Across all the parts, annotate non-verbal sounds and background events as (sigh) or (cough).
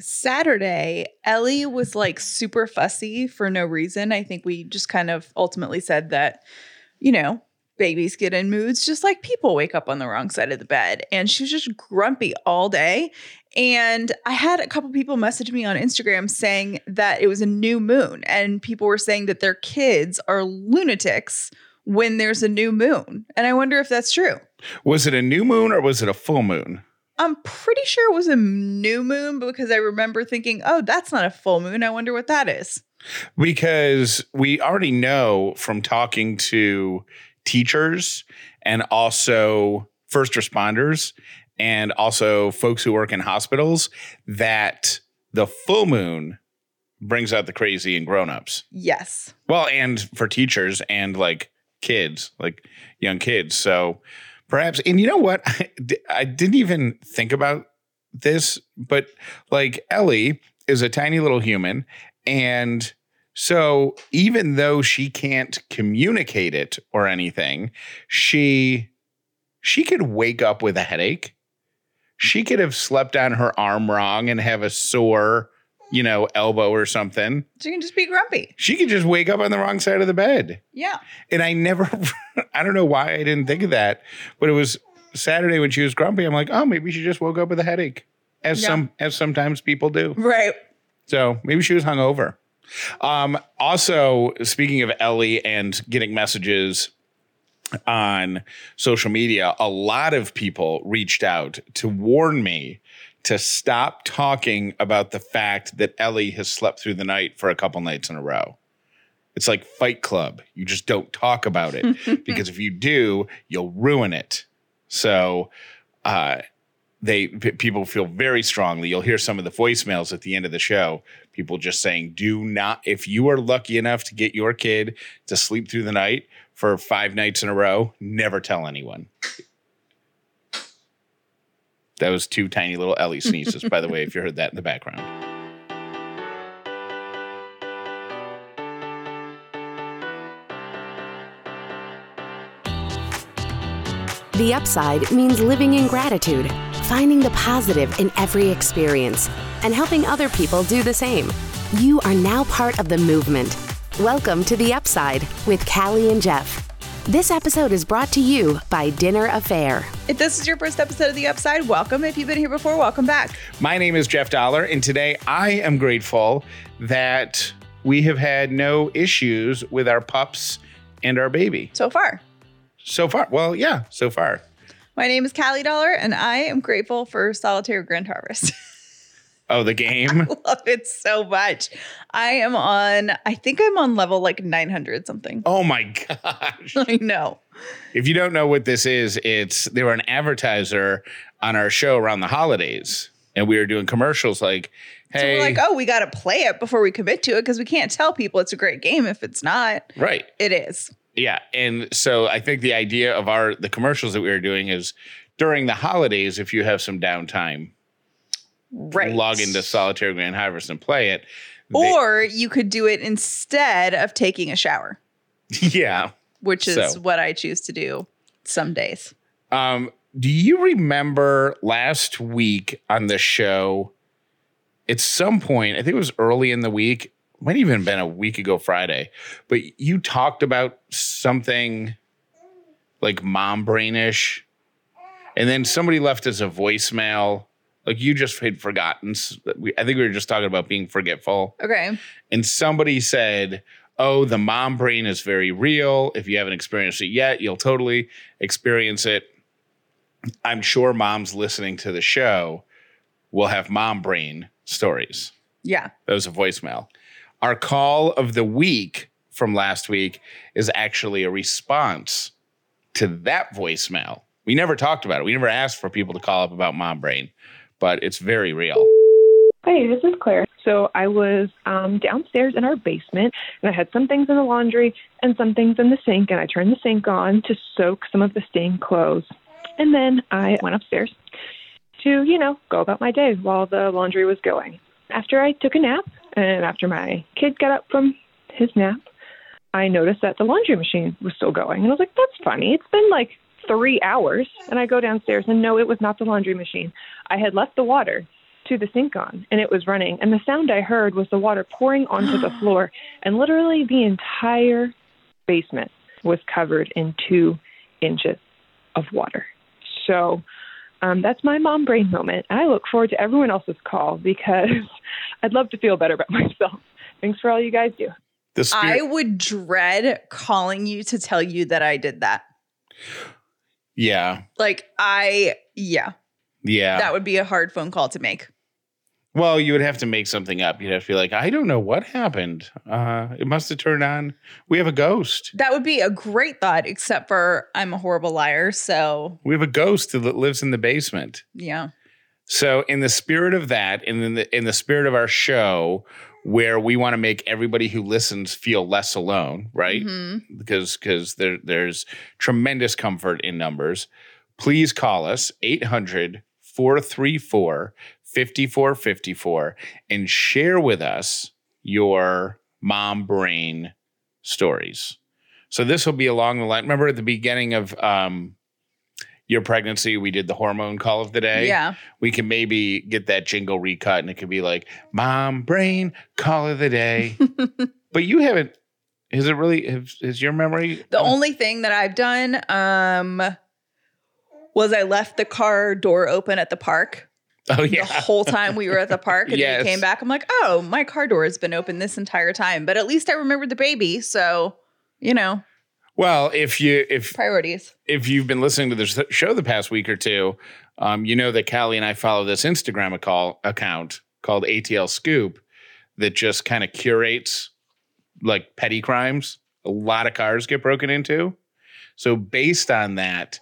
Saturday, Ellie was like super fussy for no reason. I think we just kind of ultimately said that, you know, babies get in moods just like people wake up on the wrong side of the bed. And she was just grumpy all day. And I had a couple people message me on Instagram saying that it was a new moon, and people were saying that their kids are lunatics when there's a new moon. And I wonder if that's true. Was it a new moon or was it a full moon? I'm pretty sure it was a new moon because I remember thinking, oh, that's not a full moon. I wonder what that is. Because we already know from talking to teachers and also first responders and also folks who work in hospitals that the full moon brings out the crazy in grown-ups. Yes. Well, and for teachers and like kids, like young kids. So perhaps and you know what? (laughs) I, I didn't even think about this, but like Ellie is a tiny little human and so even though she can't communicate it or anything, she she could wake up with a headache. She could have slept on her arm wrong and have a sore, you know, elbow or something. She can just be grumpy. She could just wake up on the wrong side of the bed. Yeah. And I never (laughs) I don't know why I didn't think of that, but it was Saturday when she was grumpy. I'm like, "Oh, maybe she just woke up with a headache." As Yeah. some as sometimes people do. Right. So maybe she was hungover. Um, also, speaking of Ellie and getting messages on social media, a lot of people reached out to warn me to stop talking about the fact that Ellie has slept through the night for a couple nights in a row. It's like Fight Club. You just don't talk about it (laughs) because if you do, you'll ruin it. So, uh, they p- people feel very strongly. You'll hear some of the voicemails at the end of the show. People just saying, "Do not if you are lucky enough to get your kid to sleep through the night for five nights in a row, never tell anyone." That was two tiny little Ellie (laughs) sneezes, by the way, if you heard that in the background. The upside means living in gratitude, finding the positive in every experience, and helping other people do the same. You are now part of the movement. Welcome to The Upside with Callie and Jeff. This episode is brought to you by Dinner A'Fare. If this is your first episode of The Upside, welcome. If you've been here before, welcome back. My name is Jeff Dauler, and today I am grateful that we have had no issues with our pups and our baby So far. so far. Well, yeah, so far. My name is Callie Dauler, and I am grateful for Solitaire Grand Harvest. (laughs) Oh, the game. (laughs) I love it so much. I am on, I think I'm on level like 900 something. Oh my (laughs) gosh. I know. If you don't know what this is, it's they were an advertiser on our show around the holidays. And we were doing commercials like, So hey, we're like, oh, we got to play it before we commit to it because we can't tell people it's a great game if it's not. right. It is. Yeah. And so I think the idea of our the commercials that we were doing is during the holidays, if you have some downtime, Right. log into Solitaire Grand Harvest and play it. They- Or you could do it instead of taking a shower, (laughs) yeah. which is So. what I choose to do some days. Um, do you remember last week on the show? At some point, I think it was early in the week, might even been a week ago Friday, but you talked about something like mom brainish, and then somebody left us a voicemail. Like you just had forgotten. we- I think we were just talking about being forgetful Okay. and somebody said, "Oh, the mom brain is very real. If you haven't experienced it yet, you'll totally experience it." I'm sure moms listening to the show will have mom brain stories. Yeah. That was a voicemail. Our call of the week from last week is actually a response to that voicemail. We never talked about it. We never asked for people to call up about mom brain, but it's very real. Hey, this is Claire. So I was um, downstairs in our basement, and I had some things in the laundry and some things in the sink, and I turned the sink on to soak some of the stained clothes. And then I went upstairs to, you know, go about my day while the laundry was going. After I took a nap, and after my kid got up from his nap, I noticed that the laundry machine was still going. And I was like, that's funny. It's been like three hours. And I go downstairs, and no, it was not the laundry machine. I had left the water to the sink on and it was running and the sound i heard was the water pouring onto the (gasps) floor and literally the entire basement was covered in two inches of water so um, that's my mom brain moment i look forward to everyone else's call because (laughs) i'd love to feel better about (laughs) myself thanks for all you guys do The spirit, I would dread calling you to tell you that I did that. Yeah, Like I yeah, yeah. that would be a hard phone call to make. well, you would have to make something up. You'd have to be like, I don't know what happened. Uh, it must have turned on. We have a ghost. That would be a great thought except for I'm a horrible liar, so We have a ghost that lives in the basement. yeah. So, in the spirit of that, and in the in the spirit of our show, where we want to make everybody who listens feel less alone, right? Mhm. Because because there there's tremendous comfort in numbers. Please call us 800 434 5454 and share with us your mom brain stories. So this will be along the line. Remember at the beginning of um, your pregnancy, we did the hormone call of the day Yeah. we can maybe get that jingle recut and it could be like mom brain call of the day (laughs) but you haven't is it really is, is your memory The only thing that I've done um was I left the car door open at the park oh yeah. the whole time we were at the park and (laughs) Yes. then we came back. I'm like, oh, my car door has been open this entire time. But at least I remembered the baby. So, you know, well if you if priorities. if you've been listening to this show the past week or two um, you know that Callie and I follow this Instagram account account called ATL Scoop that just kind of curates like petty crimes. A lot of cars get broken into. So based on that,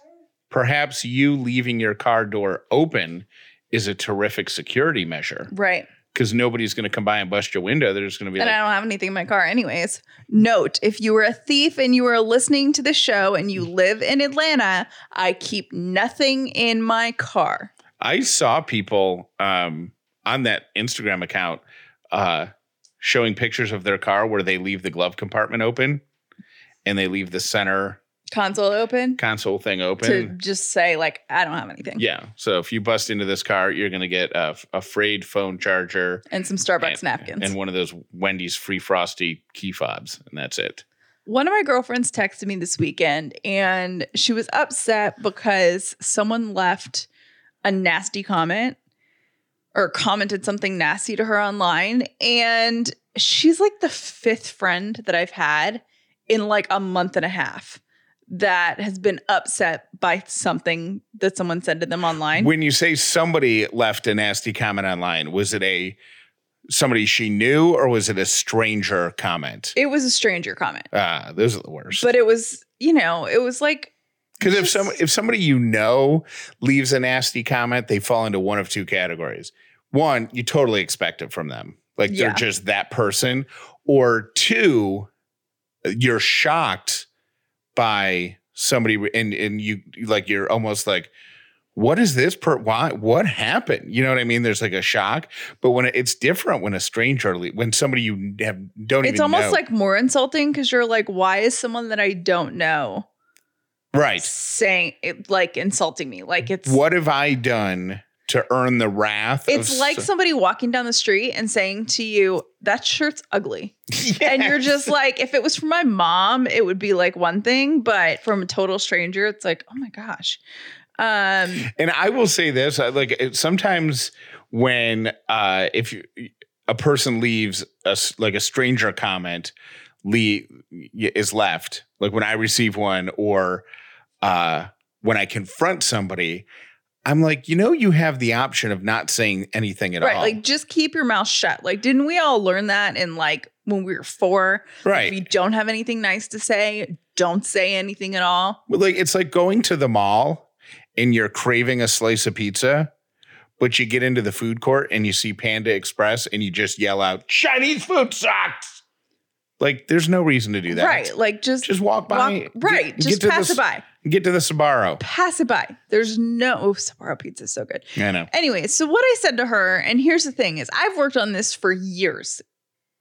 perhaps you leaving your car door open is a terrific security measure Right. Because nobody's going to come by and bust your window. They're just going to be and like, I don't have anything in my car, anyways. Note if you were a thief and you were listening to the show and you live in Atlanta, I keep nothing in my car. I saw people um, on that Instagram account uh, showing pictures of their car where they leave the glove compartment open and they leave the center Console open console thing open. to just say, like, I don't have anything. Yeah. So if you bust into this car, you're going to get a, a frayed phone charger And some Starbucks and, napkins. and one of those Wendy's free frosty key fobs, and that's it. One of my girlfriends texted me this weekend and she was upset because someone left a nasty comment or commented something nasty to her online. And she's like the fifth friend that I've had in like a month and a half that has been upset by something that someone said to them online. When you say somebody left a nasty comment online, was it a somebody she knew or was it a stranger comment? it was a stranger comment, Ah, those are the worst. but it was, you know, it was like, Because if some if somebody you know leaves a nasty comment, they fall into one of two categories. One, you totally expect it from them, like Yeah. they're just that person, or two, you're shocked by somebody and and you like you're almost like what is this per why what happened you know what i mean there's like a shock but when it, it's different when a stranger when somebody you have don't it's almost know. like more insulting because you're like, why is someone that I don't know right saying it, like insulting me? Like it's what have i done to earn the wrath of it's like s- somebody walking down the street and saying to you, "That shirt's ugly," (laughs) and you're just like, if it was from my mom, it would be like one thing, but from a total stranger, it's like, oh my gosh. Um, And I will say this: I- like it- sometimes when uh, if you, a person leaves a like a stranger comment, Lee is left. Like when I receive one, or uh, when I confront somebody, I'm like, you know, you have the option of not saying anything at right, all. like just keep your mouth shut. Like, didn't we all learn that in like when we were four? right. If you don't have anything nice to say, don't say anything at all. Well, like it's like going to the mall and you're craving a slice of pizza, but you get into the food court and you see Panda Express and you just yell out, Chinese food sucks. Like, there's no reason to do that. Right. Like just Just walk by. walk- right. Get- just get pass the, it by. Get to the Sbarro. Pass it by. There's no oh, Sbarro pizza is so good. I know. Anyway, so what I said to her, and here's the thing is I've worked on this for years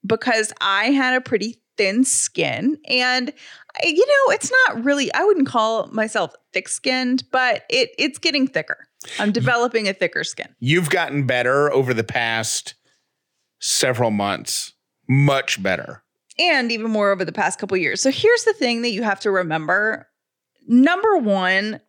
because I had a pretty thin skin and I- you know, it's not really I wouldn't call myself thick-skinned, but it it's getting thicker. I'm mm-hmm. developing a thicker skin. You've gotten better over the past several months. Much better. and even more over the past couple years. So here's the thing that you have to remember. Number 1,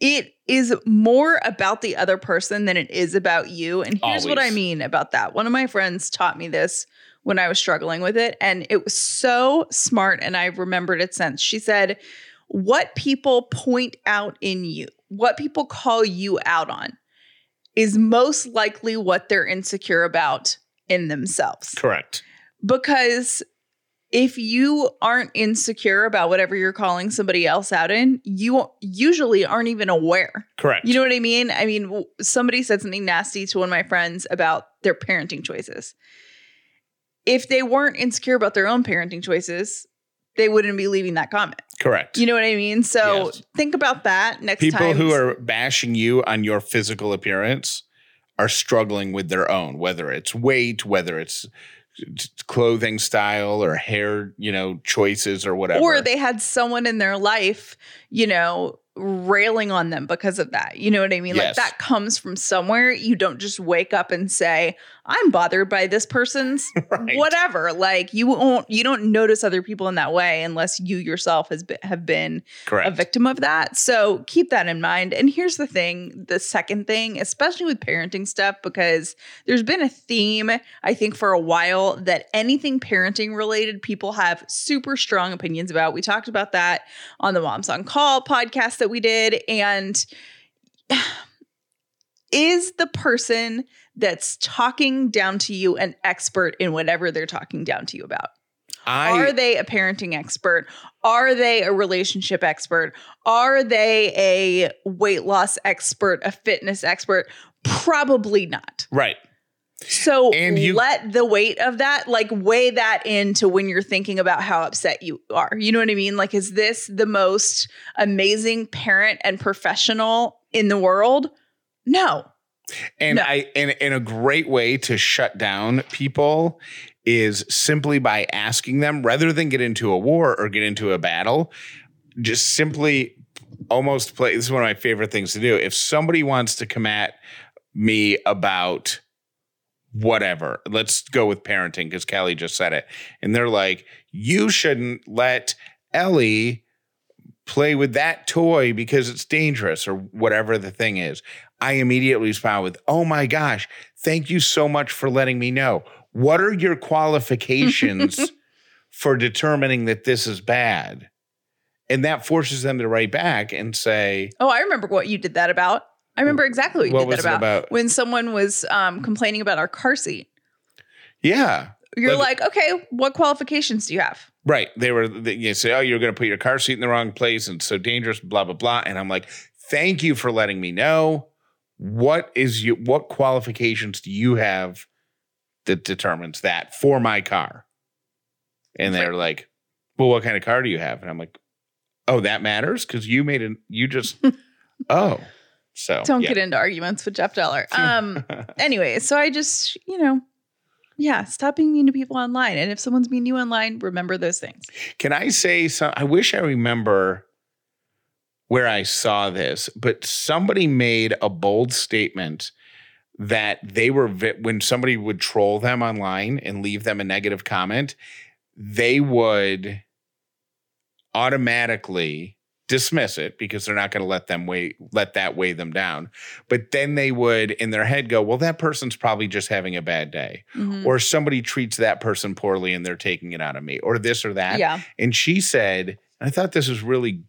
it is more about the other person than it is about you. And here's what I mean about that. One of my friends taught me this when I was struggling with it and it was so smart and I've remembered it since. She said, "What people point out in you, what people call you out on is most likely what they're insecure about in themselves." Correct. because if you aren't insecure about whatever you're calling somebody else out in, you usually aren't even aware. Correct. You know what I mean? I mean, somebody said something nasty to one of my friends about their parenting choices. If they weren't insecure about their own parenting choices, they wouldn't be leaving that comment. Correct. You know what I mean? So Yes. think about that next People time. People who are bashing you on your physical appearance are struggling with their own, whether it's weight, whether it's clothing style or hair, you know, choices or whatever. or they had someone in their life, you know, railing on them because of that. You know what I mean? Yes. Like that comes from somewhere. You don't just wake up and say, "I'm bothered by this person's (laughs) Right. whatever." Like you won't you don't notice other people in that way unless you yourself has been, have been Correct. a victim of that. So keep that in mind. And here's the thing the second thing, especially with parenting stuff, because there's been a theme, I think, for a while that anything parenting related, people have super strong opinions about. We talked about that on the Moms on Call podcast that we did. And is the person that's talking down to you an expert in whatever they're talking down to you about? I Are they a parenting expert? Are they a relationship expert? Are they a weight loss expert, a fitness expert? Probably not. right. So And you- let the weight of that, like weigh that into when you're thinking about how upset you are. You know what I mean? Like, is this the most amazing parent and professional in the world? No. And No. I and, and a great way to shut down people is simply by asking them rather than get into a war or get into a battle, just simply almost play this is one of my favorite things to do. If somebody wants to come at me about whatever, let's go with parenting because Callie just said it. And they're like, you shouldn't let Ellie play with that toy because it's dangerous or whatever the thing is. I immediately respond with, Oh my gosh, thank you so much for letting me know. What are your qualifications (laughs) for determining that this is bad? And that forces them to write back and say, Oh, I remember what you did that about. I remember exactly what you What did that about. about? When someone was um, complaining about our car seat. Yeah, You're Like- like, okay, what qualifications do you have? right. They were, they, you say, Oh, you're going to put your car seat in the wrong place and it's so dangerous, blah, blah, blah. And I'm like, Thank you for letting me know. What is you, what qualifications do you have that determines that for my car? And they're like, Well, what kind of car do you have? And I'm like, Oh, that matters because you made it. You just, (laughs) oh, so Don't yeah. get into arguments with Jeff Dauler. (laughs) Um, anyway, so I just, you know, yeah, stop being mean to people online. And if someone's mean to you online, remember those things. Can I say some? I wish I remember where I saw this, but somebody made a bold statement that they were when somebody would troll them online and leave them a negative comment, they would automatically dismiss it because they're not going to let them weigh let that weigh them down. But then they would in their head go, "Well, that person's probably just having a bad day." Mhm. Or somebody treats that person poorly and they're taking it out of me, or this or that. yeah. And she said, I thought this was really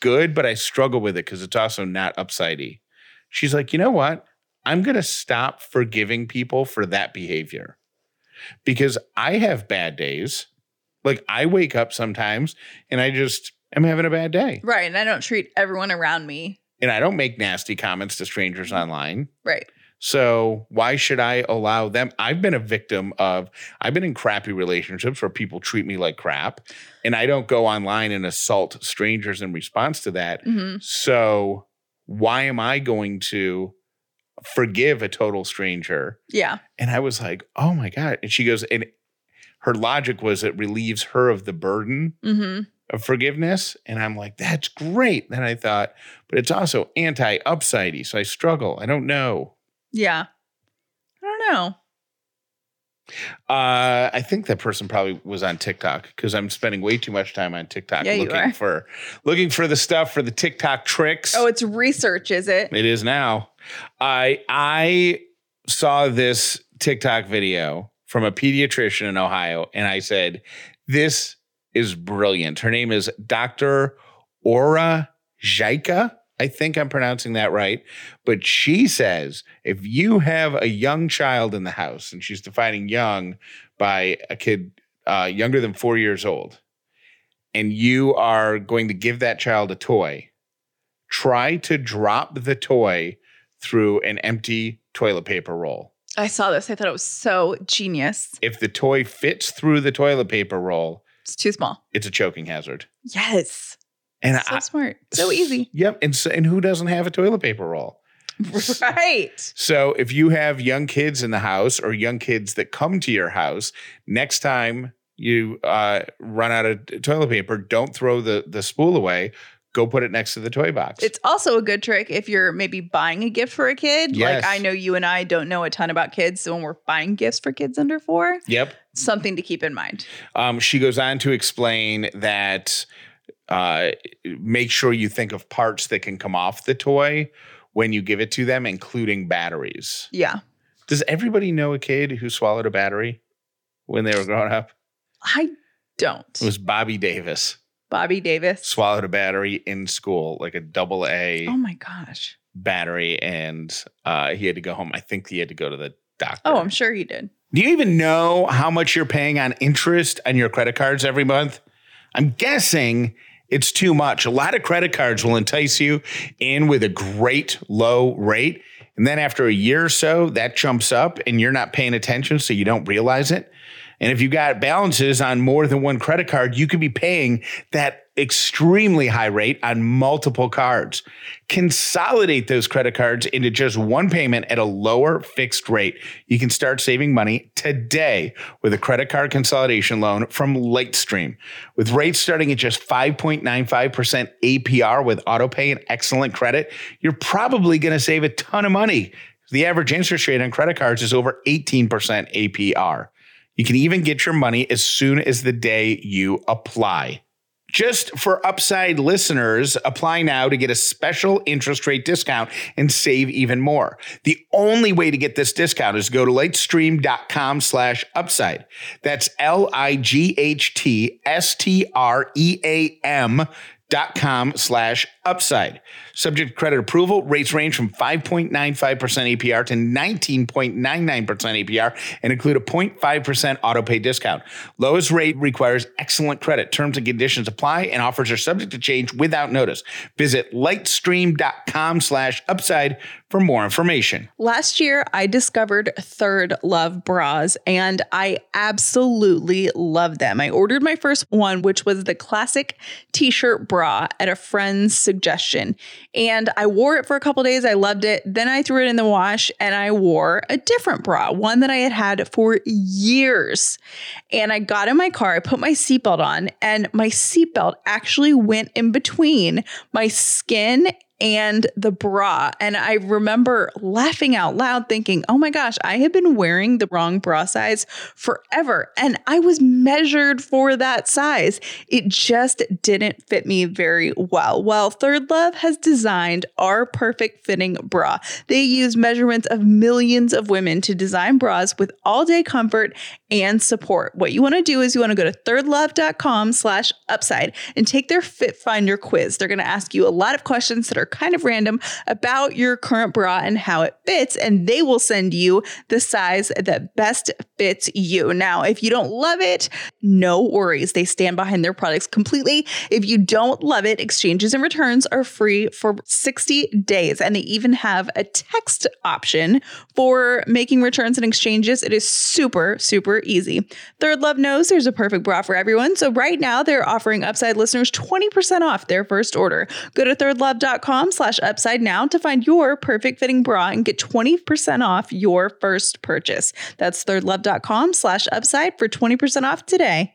good, but I struggle with it because it's also not upsidey. She's like, you know what? I'm going to stop forgiving people for that behavior because I have bad days. Like I wake up sometimes and I just am having a bad day. Right. And I don't treat everyone around me. And I don't make nasty comments to strangers online. Right. So why should I allow them? I've been a victim of, I've been in crappy relationships where people treat me like crap. And I don't go online and assault strangers in response to that. hmm So why am I going to forgive a total stranger? Yeah. And I was like, oh my God. And she goes, and her logic was it relieves her of the burden hmm of forgiveness. And I'm like, that's great. Then I thought, but it's also anti upsidey. So I struggle. I don't know. Yeah. I don't know. Uh, I think that person probably was on TikTok because I'm spending way too much time on TikTok Yeah, you looking are. for looking for the stuff for the TikTok tricks. Oh, it's research, is it? It is now. I I saw this TikTok video from a pediatrician in Ohio, and I said, "This is brilliant." Her name is Dr. Aura Jaika. I think I'm pronouncing that right. But she says if you have a young child in the house, and she's defining young by a kid uh, younger than four years old, and you are going to give that child a toy, try to drop the toy through an empty toilet paper roll. I saw this. I thought it was so genius. If the toy fits through the toilet paper roll, It's too small. it's a choking hazard. Yes. And so I, smart. So easy. Yep. And so, and who doesn't have a toilet paper roll? (laughs) right. So if you have young kids in the house or young kids that come to your house, next time you uh, run out of toilet paper, don't throw the the spool away. Go put it next to the toy box. It's also a good trick if you're maybe buying a gift for a kid. Yes. Like I know you and I don't know a ton about kids. So when we're buying gifts for kids under four, yep. Something to keep in mind. Um, she goes on to explain that uh, make sure you think of parts that can come off the toy when you give it to them, including batteries. Yeah. Does everybody know a kid who swallowed a battery when they were growing up? I don't. It was Bobby Davis. Bobby Davis. Swallowed a battery in school, like a double A Oh my gosh. battery, and uh, he had to go home. I think he had to go to the doctor. Oh, I'm sure he did. Do you even know how much you're paying on interest on your credit cards every month? I'm guessing it's too much. A lot of credit cards will entice you in with a great low rate. And then after a year or so, that jumps up and you're not paying attention, so you don't realize it. And if you got balances on more than one credit card, you could be paying that extremely high rate on multiple cards. Consolidate those credit cards into just one payment at a lower fixed rate. You can start saving money today with a credit card consolidation loan from Lightstream. With rates starting at just 5.95% APR with autopay and excellent credit, you're probably going to save a ton of money. The average interest rate on credit cards is over 18% APR. You can even get your money as soon as the day you apply. Just for Upside listeners, apply now to get a special interest rate discount and save even more. The only way to get this discount is to go to lightstream.com slash upside. That's L-I-G-H-T-S-T-R-E-A-M dot com slash upside. Subject to credit approval, rates range from 5.95% APR to 19.99% APR and include a 0.5% auto pay discount. Lowest rate requires excellent credit. Terms and conditions apply and offers are subject to change without notice. Visit lightstream.com slash upside for more information. Last year, I discovered Third Love bras and I absolutely love them. I ordered my first one, which was the classic t shirt bra at a friend's suggestion. And I wore it for a couple days. I loved it. Then I threw it in the wash and I wore a different bra, one that I had had for years. And I got in my car, I put my seatbelt on, and my seatbelt actually went in between my skin and the bra. And I remember laughing out loud, thinking, oh my gosh, I have been wearing the wrong bra size forever. And I was measured for that size. It just didn't fit me very well. Well, Third Love has designed our perfect fitting bra. They use measurements of millions of women to design bras with all day comfort and support. What you want to do is you want to go to thirdlove.com slash upside and take their fit finder quiz. They're going to ask you a lot of questions that are kind of random about your current bra and how it fits, and they will send you the size that best fits you. Now, if you don't love it, no worries. They stand behind their products completely. If you don't love it, exchanges and returns are free for 60 days. And they even have a text option for making returns and exchanges. It is super super, super easy. Third Love knows there's a perfect bra for everyone. So right now they're offering Upside listeners 20% off their first order. Go to thirdlove.com slash upside now to find your perfect fitting bra and get 20% off your first purchase. That's thirdlove.com slash upside for 20% off today.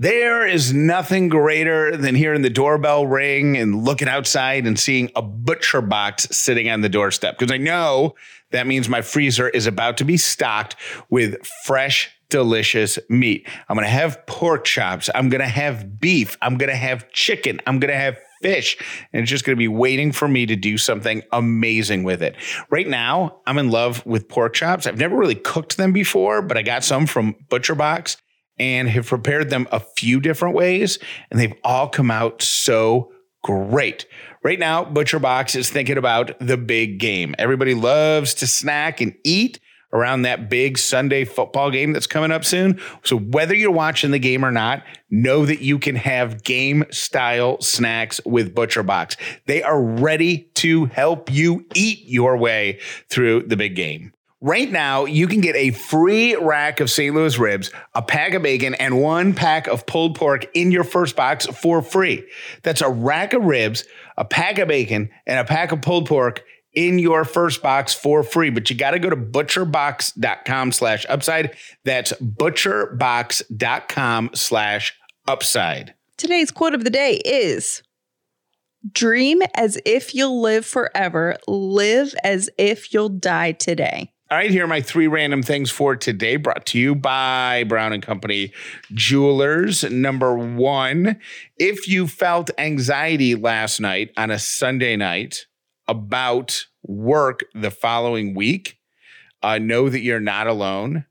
There is nothing greater than hearing the doorbell ring and looking outside and seeing a butcher box sitting on the doorstep because I know that means my freezer is about to be stocked with fresh, delicious meat. I'm going to have pork chops. I'm going to have beef. I'm going to have chicken. I'm going to have fish. And it's just going to be waiting for me to do something amazing with it. Right now, I'm in love with pork chops. I've never really cooked them before, but I got some from Butcher Box and have prepared them a few different ways, and they've all come out so great. Right now, Butcher Box is thinking about the big game. Everybody loves to snack and eat around that big Sunday football game that's coming up soon. So, whether you're watching the game or not, know that you can have game style snacks with Butcher Box. They are ready to help you eat your way through the big game. Right now, you can get a free rack of St. Louis ribs, a pack of bacon, and one pack of pulled pork in your first box for free. That's a rack of ribs, a pack of bacon, and a pack of pulled pork in your first box for free. But you got to go to butcherbox.com slash upside. That's butcherbox.com slash upside. Today's quote of the day is Dream as if you'll live forever, live as if you'll die today. All right, here are my three random things for today, brought to you by Brown and Company Jewelers. Number one, if you felt anxiety last night on a Sunday night about work the following week, uh, know that you're not alone.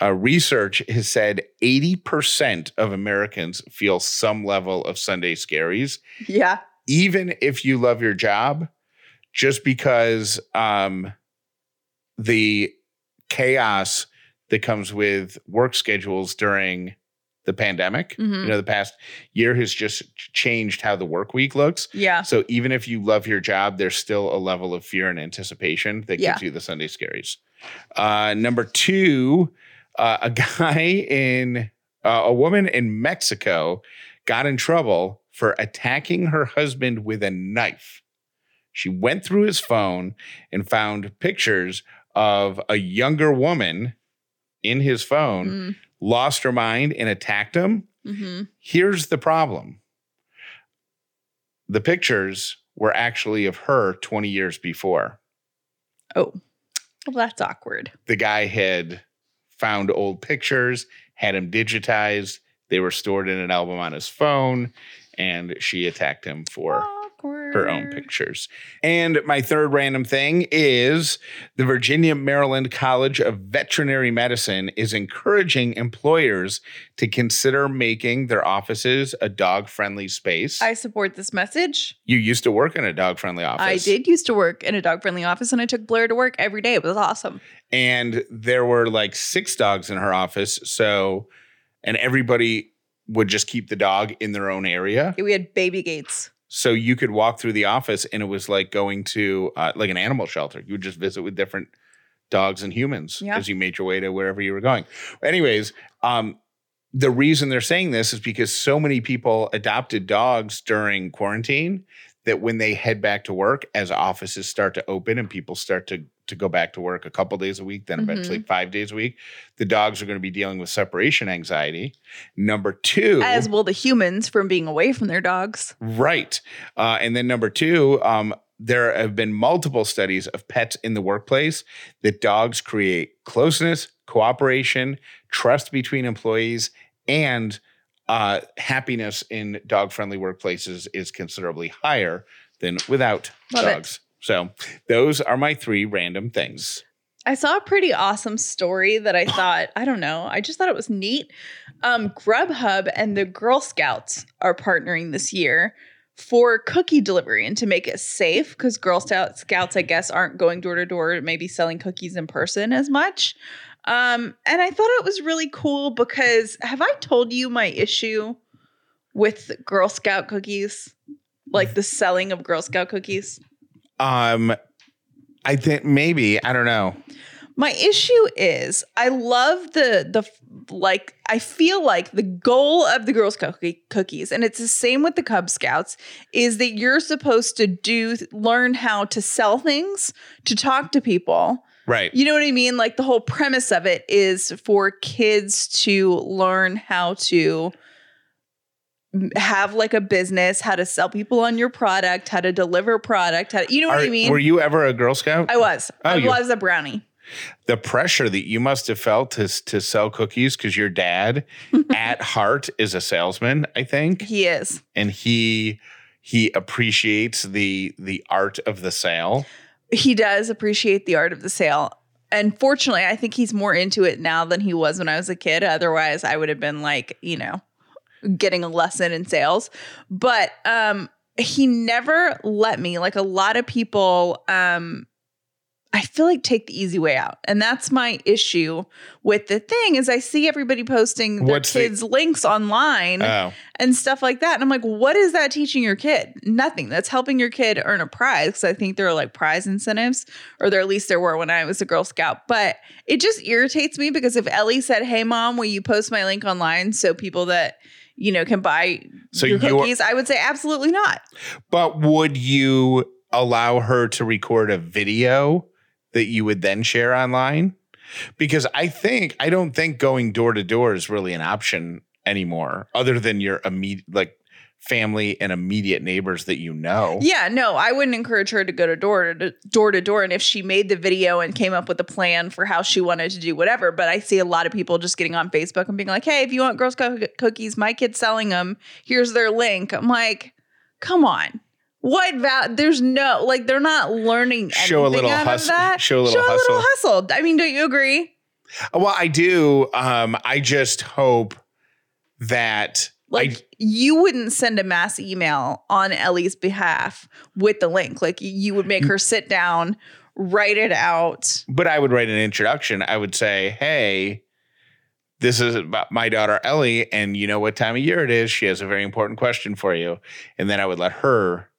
Uh, research has said 80% of Americans feel some level of Sunday scaries. Yeah. Even if you love your job, just because um, the chaos that comes with work schedules during the pandemic. Mhm. You know, the past year has just changed how the work week looks. Yeah. So even if you love your job, there's still a level of fear and anticipation that Yeah. gives you the Sunday scaries. Uh, number two, uh, a (laughs) guy in uh, a woman in Mexico got in trouble for attacking her husband with a knife. She went through his phone and found pictures of a younger woman in his phone, Mm, lost her mind and attacked him. mhm. Here's the problem the pictures were actually of her 20 years before. Oh, well, that's awkward. The guy had found old pictures, had them digitized, they were stored in an album on his phone, and she attacked him for awkward. her own pictures. And my third random thing is the Virginia Maryland College of Veterinary Medicine is encouraging employers to consider making their offices a dog friendly space. I support this message. you used to work in a dog friendly office. I did used to work in a dog friendly office and I took Blair to work every day. It was awesome. And there were like six dogs in her office. So, and everybody would just keep the dog in their own area. We had baby gates. So you could walk through the office and it was like going to uh, like an animal shelter. You would just visit with different dogs and humans Yeah. as you made your way to wherever you were going. Anyways, um, the reason they're saying this is because so many people adopted dogs during quarantine that when they head back to work, as offices start to open and people start to to go back to work a couple days a week, then eventually five days a week, the dogs are going to be dealing with separation anxiety. Number two, As will the humans from being away from their dogs. Right. Uh, and then number two, um, there have been multiple studies of pets in the workplace that dogs create closeness, cooperation, trust between employees, and uh, happiness in dog friendly workplaces is considerably higher than without Love it. So those are my three random things. I saw a pretty awesome story that I thought, I don't know, I just thought it was neat. Um, Grubhub and the Girl Scouts are partnering this year for cookie delivery and to make it safe because Girl Scout- Scouts, I guess, aren't going door to door, maybe selling cookies in person as much. Um, and I thought it was really cool because have I told you my issue with Girl Scout cookies? Like the selling of Girl Scout cookies? Um, I think maybe I don't know. My issue is I love the the like I feel like the goal of the Girl Scout cookie- cookies and it's the same with the Cub Scouts is that you're supposed to do learn how to sell things, to talk to people. Right. You know what I mean? Like the whole premise of it is for kids to learn how to have like a business, how to sell people on your product, how to deliver product, how to, you know what I mean? Were you ever a Girl Scout? I was. Oh, I you- was a brownie. the pressure that you must have felt to to sell cookies because your dad (laughs) at heart is a salesman, I think, He is. and he he appreciates the the art of the sale. he does appreciate the art of the sale. And fortunately, I think he's more into it now than he was when I was a kid. Otherwise, I would have been like, you know, getting a lesson in sales. But um he never let me like a lot of people um I feel like take the easy way out. And that's my issue with the thing is I see everybody posting their What's the- kids links online Oh, and stuff like that. And I'm like, what is that teaching your kid? Nothing. That's helping your kid earn a prize because I think there are like prize incentives, or there at least there were when I was a Girl Scout. But it just irritates me because if Ellie said, "Hey, mom, will you post my link online so people that you know can buy So your cookies?" I would say absolutely not. but would you allow her to record a video that you would then share online? Because I think I don't think going door to door is really an option anymore, other than your immediate like family and immediate neighbors that you know. Yeah, no, I wouldn't encourage her to go to door to door to door. And if she made the video and came up with a plan for how she wanted to do whatever, but I see a lot of people just getting on Facebook and being like, "Hey, if you want Girl Scout cookies, my kid's selling them. Here's their link." I'm like, "Come on." What val- there's no like they're not learning Show a little out hus- of that. show a little little hustle. I mean, don't you agree? Well, I do. Um, I just hope that Like I, you wouldn't send a mass email on Ellie's behalf with the link. Like you would make mm. her sit down, write it out. but I would write an introduction. I would say, "Hey, this is about my daughter Ellie, and you know what time of year it is. She has a very important question for you." And then I would let her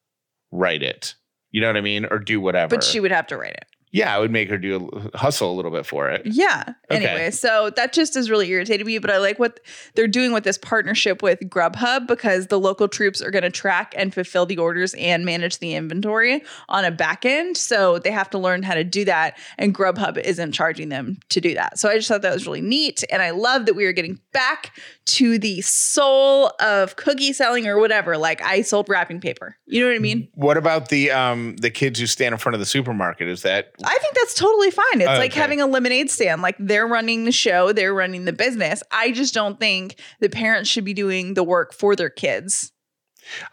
write it. You know what I mean, or do whatever. But she would have to write it. Yeah, I would make her do a, hustle a little bit for it. Yeah. Okay. Anyway, so that just has really irritated me. But I like what they're doing with this partnership with Grubhub because the local troops are going to track and fulfill the orders and manage the inventory on a back end. So they have to learn how to do that. And Grubhub isn't charging them to do that. So I just thought that was really neat. And I love that we are getting back to the soul of cookie selling or whatever. Like I sold wrapping paper. You know what I mean? What about the um the kids who stand in front of the supermarket? Is that I think that's totally fine. It's Oh, like having a lemonade stand. Like they're running the show, they're running the business. I just don't think the parents should be doing the work for their kids.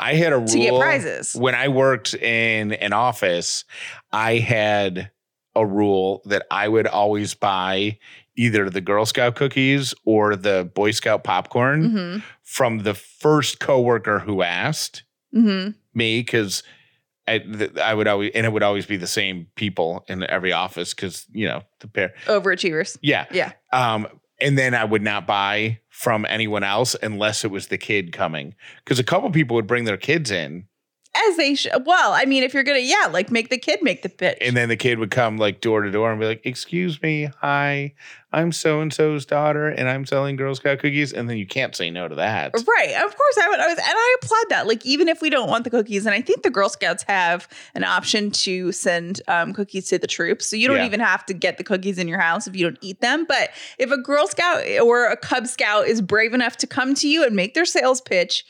I had a rule To get prizes. when I worked in an office. I had a rule that I would always buy either the Girl Scout cookies or the Boy Scout popcorn Mm-hmm. from the first coworker who asked Mm-hmm. me because I, th- I would always and it would always be the same people in every office because you know the pair Overachievers. yeah Yeah. um and then I would not buy from anyone else unless it was the kid coming because a couple people would bring their kids in As they should. Well, I mean, if you're gonna, yeah, like make the kid make the pitch. and then the kid would come like door to door and be like excuse me hi i'm so and so's daughter and i'm selling girl scout cookies and then you can't say no to that Right. Of course I would. I was and I applaud that. Like even if we don't want the cookies, and I think the Girl Scouts have an option to send um, cookies to the troops. So you don't Yeah. even have to get the cookies in your house if you don't eat them. But if a Girl Scout or a Cub Scout is brave enough to come to you and make their sales pitch,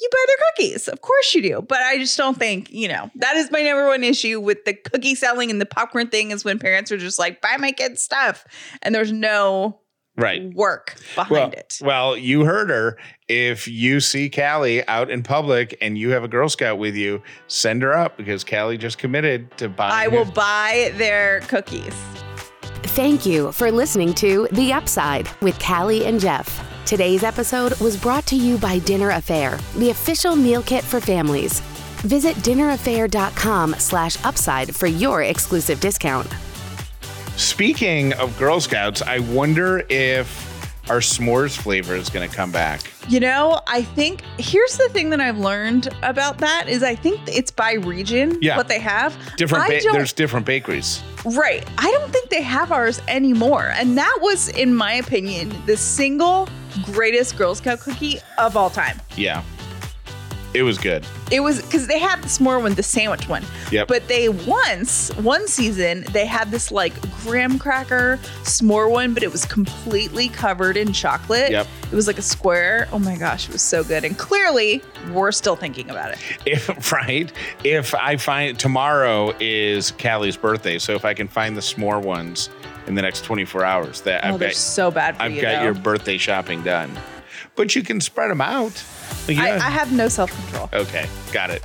you buy their cookies. Of course you do. But I just don't think, you know, that is my number one issue with the cookie selling and the popcorn thing is when parents are just like, buy my kids stuff. And there's no Right. work behind Well, it. well, you heard her. If you see Callie out in public and you have a Girl Scout with you, send her up because Callie just committed to buy. I will her- buy their cookies. Thank you for listening to The Upside with Callie and Jeff. Today's episode was brought to you by Dinner A'Fare, the official meal kit for families. Visit dinnerafare.com slash upside for your exclusive discount. Speaking of Girl Scouts, I wonder if our s'mores flavor is going to come back. You know, I think here's the thing that I've learned about that is I think it's by region Yeah. what they have. Different. Ba- there's different bakeries. Right. I don't think they have ours anymore. And that was, in my opinion, the single greatest Girl Scout cookie of all time. Yeah, it was good. It was because they had the s'more one, the sandwich one. Yep. But they once, one season, they had this like graham cracker s'more one, but it was completely covered in chocolate. Yep. It was like a square. Oh my gosh, it was so good. And clearly, we're still thinking about it. If (laughs) right, if I find tomorrow is Callie's birthday, so if I can find the s'more ones in the next 24 hours, that Oh, I've they're got, so bad for I've you. got though. your birthday shopping done. But you can spread them out. Like, I. I have no self control. Okay, got it.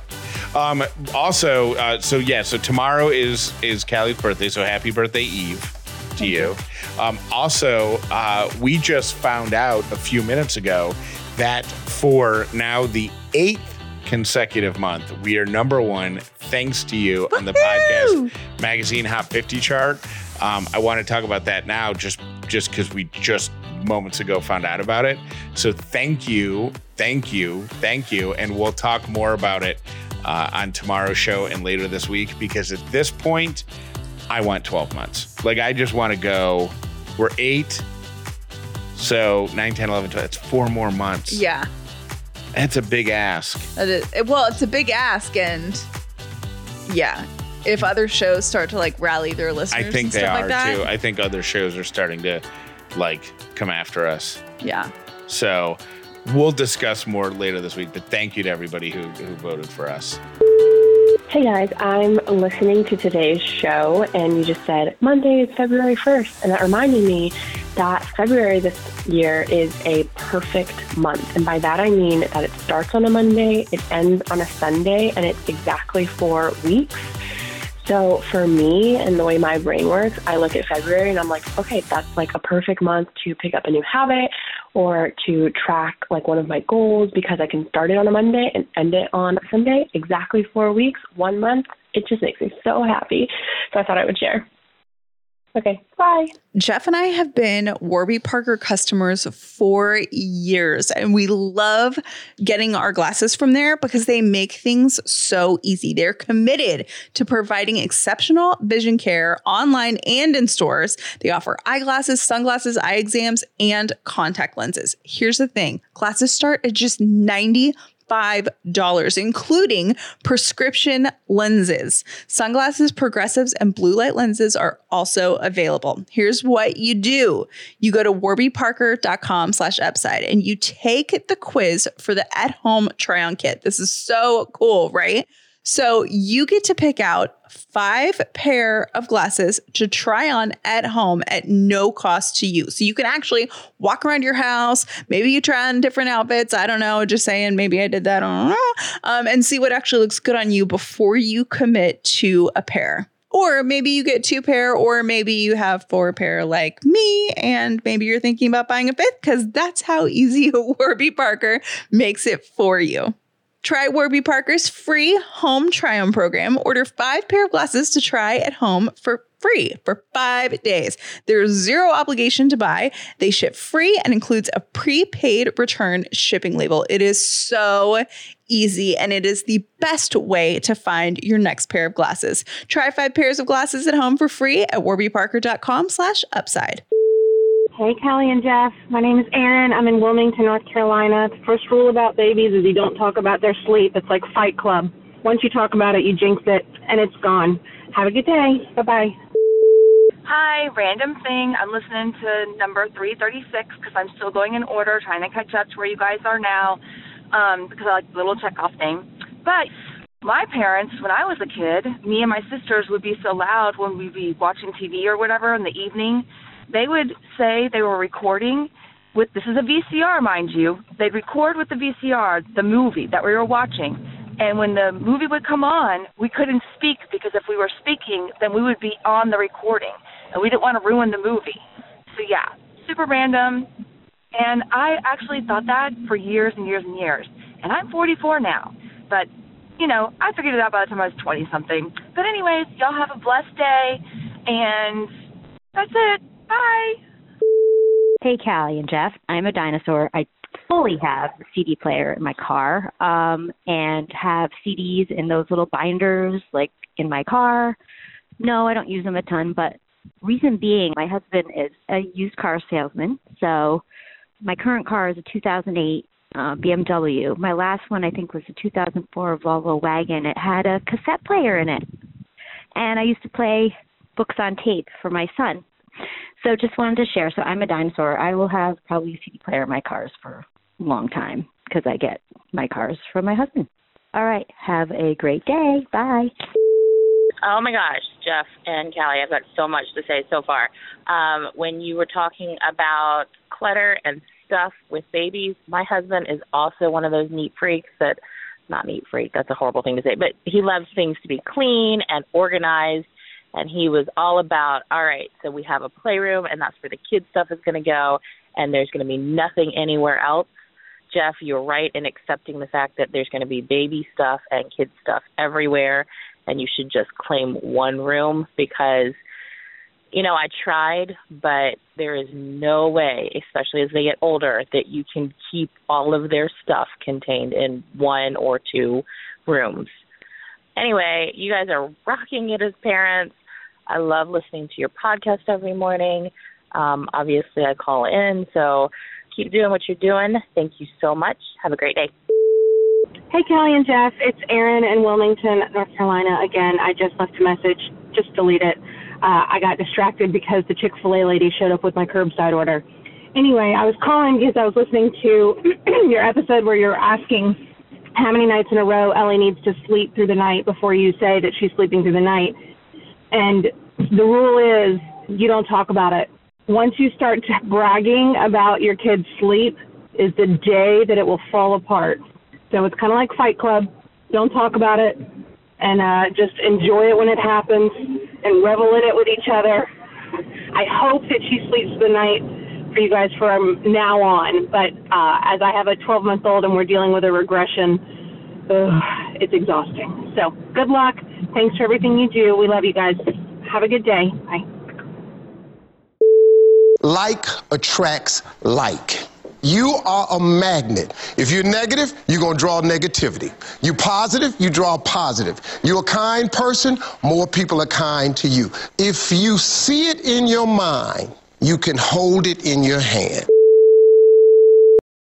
Um, also, uh, so yeah, so tomorrow is is Callie's birthday, so happy birthday Eve to you. Um, also, uh, we just found out a few minutes ago that for now the eighth consecutive month, we are number one thanks to you on the podcast magazine Hot 50 chart. Um, I want to talk about that now, just just because we just moments ago found out about it. So thank you, thank you, thank you, and we'll talk more about it uh, on tomorrow's show and later this week. Because at this point, I want 12 months. Like I just want to go. We're eight. So 9, 10, 11, 12. That's four more months. Yeah. That's a big ask. That is, well, it's a big ask, and yeah, if other shows start to like rally their listeners, I think and they stuff are like that, too. I think other shows are starting to like come after us. yeah, So we'll discuss more later this week. But thank you to everybody who, who voted for us. Hey guys, I'm listening to today's show, and you just said Monday is February 1st, and that reminded me that February this year is a perfect month. And by that I mean that it starts on a Monday, it ends on a Sunday, and it's exactly four weeks. So for me and the way my brain works, I look at February and I'm like, okay, that's like a perfect month to pick up a new habit or to track like one of my goals because I can start it on a Monday and end it on a Sunday. Exactly four weeks, one month. It just makes me so happy. So I thought I would share. Okay, bye. Jeff and I have been Warby Parker customers for years, and we love getting our glasses from there because they make things so easy. They're committed to providing exceptional vision care online and in stores. They offer eyeglasses, sunglasses, eye exams, and contact lenses. Here's the thing glasses start at just 90 $5, including prescription lenses. Sunglasses, progressives, and blue light lenses are also available. Here's what you do. You go to warbyparker.com slash upside and you take the quiz for the at-home try-on kit. This is so cool, right? So you get to pick out five pair of glasses to try on at home at no cost to you. So you can actually walk around your house. Maybe you try on different outfits. I don't know. Just saying, maybe I did that. Um, and see what actually looks good on you before you commit to a pair. Or maybe you get two pair, or maybe you have four pair like me, and maybe you're thinking about buying a fifth because that's how easy (laughs) Warby Parker makes it for you. Try Warby Parker's free home try on program. Order five pair of glasses to try at home for free for five days. There's zero obligation to buy. They ship free and includes a prepaid return shipping label. It is so easy and it is the best way to find your next pair of glasses. Try five pairs of glasses at home for free at warbyparker.com slash upside. Hey, Callie and Jeff. My name is Erin. I'm in Wilmington, North Carolina. The first rule about babies is you don't talk about their sleep. It's like Fight Club. Once you talk about it, you jinx it, and it's gone. Have a good day. Bye bye. Hi, random thing. I'm listening to number 336 because I'm still going in order, trying to catch up to where you guys are now um, because I like the little checkoff thing. But my parents, when I was a kid, me and my sisters would be so loud when we'd be watching TV or whatever in the evening they would say they were recording with this is a VCR, mind you. They'd record with the VCR the movie that we were watching. And when the movie would come on, we couldn't speak because if we were speaking, then we would be on the recording. And we didn't want to ruin the movie. So, yeah, super random. And I actually thought that for years and years and years. And I'm 44 now. But, you know, I figured it out by the time I was 20 something. But, anyways, y'all have a blessed day. And that's it. Bye. Hey, Callie and Jeff. I'm a dinosaur. I fully have a CD player in my car um, and have CDs in those little binders, like in my car. No, I don't use them a ton, but reason being, my husband is a used car salesman. So my current car is a 2008 uh, BMW. My last one, I think, was a 2004 Volvo wagon. It had a cassette player in it. And I used to play books on tape for my son. So just wanted to share. So I'm a dinosaur. I will have probably a CD player in my cars for a long time because I get my cars from my husband. All right. Have a great day. Bye. Oh my gosh, Jeff and Callie, I've got so much to say so far. Um, when you were talking about clutter and stuff with babies, my husband is also one of those neat freaks that, not neat freak, that's a horrible thing to say, but he loves things to be clean and organized and he was all about all right so we have a playroom and that's where the kids stuff is going to go and there's going to be nothing anywhere else jeff you're right in accepting the fact that there's going to be baby stuff and kid stuff everywhere and you should just claim one room because you know i tried but there is no way especially as they get older that you can keep all of their stuff contained in one or two rooms anyway, you guys are rocking it as parents. I love listening to your podcast every morning. Um, obviously, I call in, so keep doing what you're doing. Thank you so much. Have a great day. Hey, Callie and Jeff. It's Erin in Wilmington, North Carolina. Again, I just left a message. Just delete it. Uh, I got distracted because the Chick fil A lady showed up with my curbside order. Anyway, I was calling because I was listening to (clears throat) your episode where you're asking how many nights in a row Ellie needs to sleep through the night before you say that she's sleeping through the night. And the rule is you don't talk about it. Once you start (laughs) bragging about your kid's sleep, is the day that it will fall apart. So it's kind of like Fight Club. Don't talk about it, and uh, just enjoy it when it happens, and revel in it with each other. I hope that she sleeps the night for you guys from now on. But uh, as I have a 12 month old and we're dealing with a regression, ugh, it's exhausting. So good luck. Thanks for everything you do. We love you guys. Have a good day. Bye. Like attracts like. You are a magnet. If you're negative, you're going to draw negativity. You positive, you draw positive. You're a kind person, more people are kind to you. If you see it in your mind, you can hold it in your hand.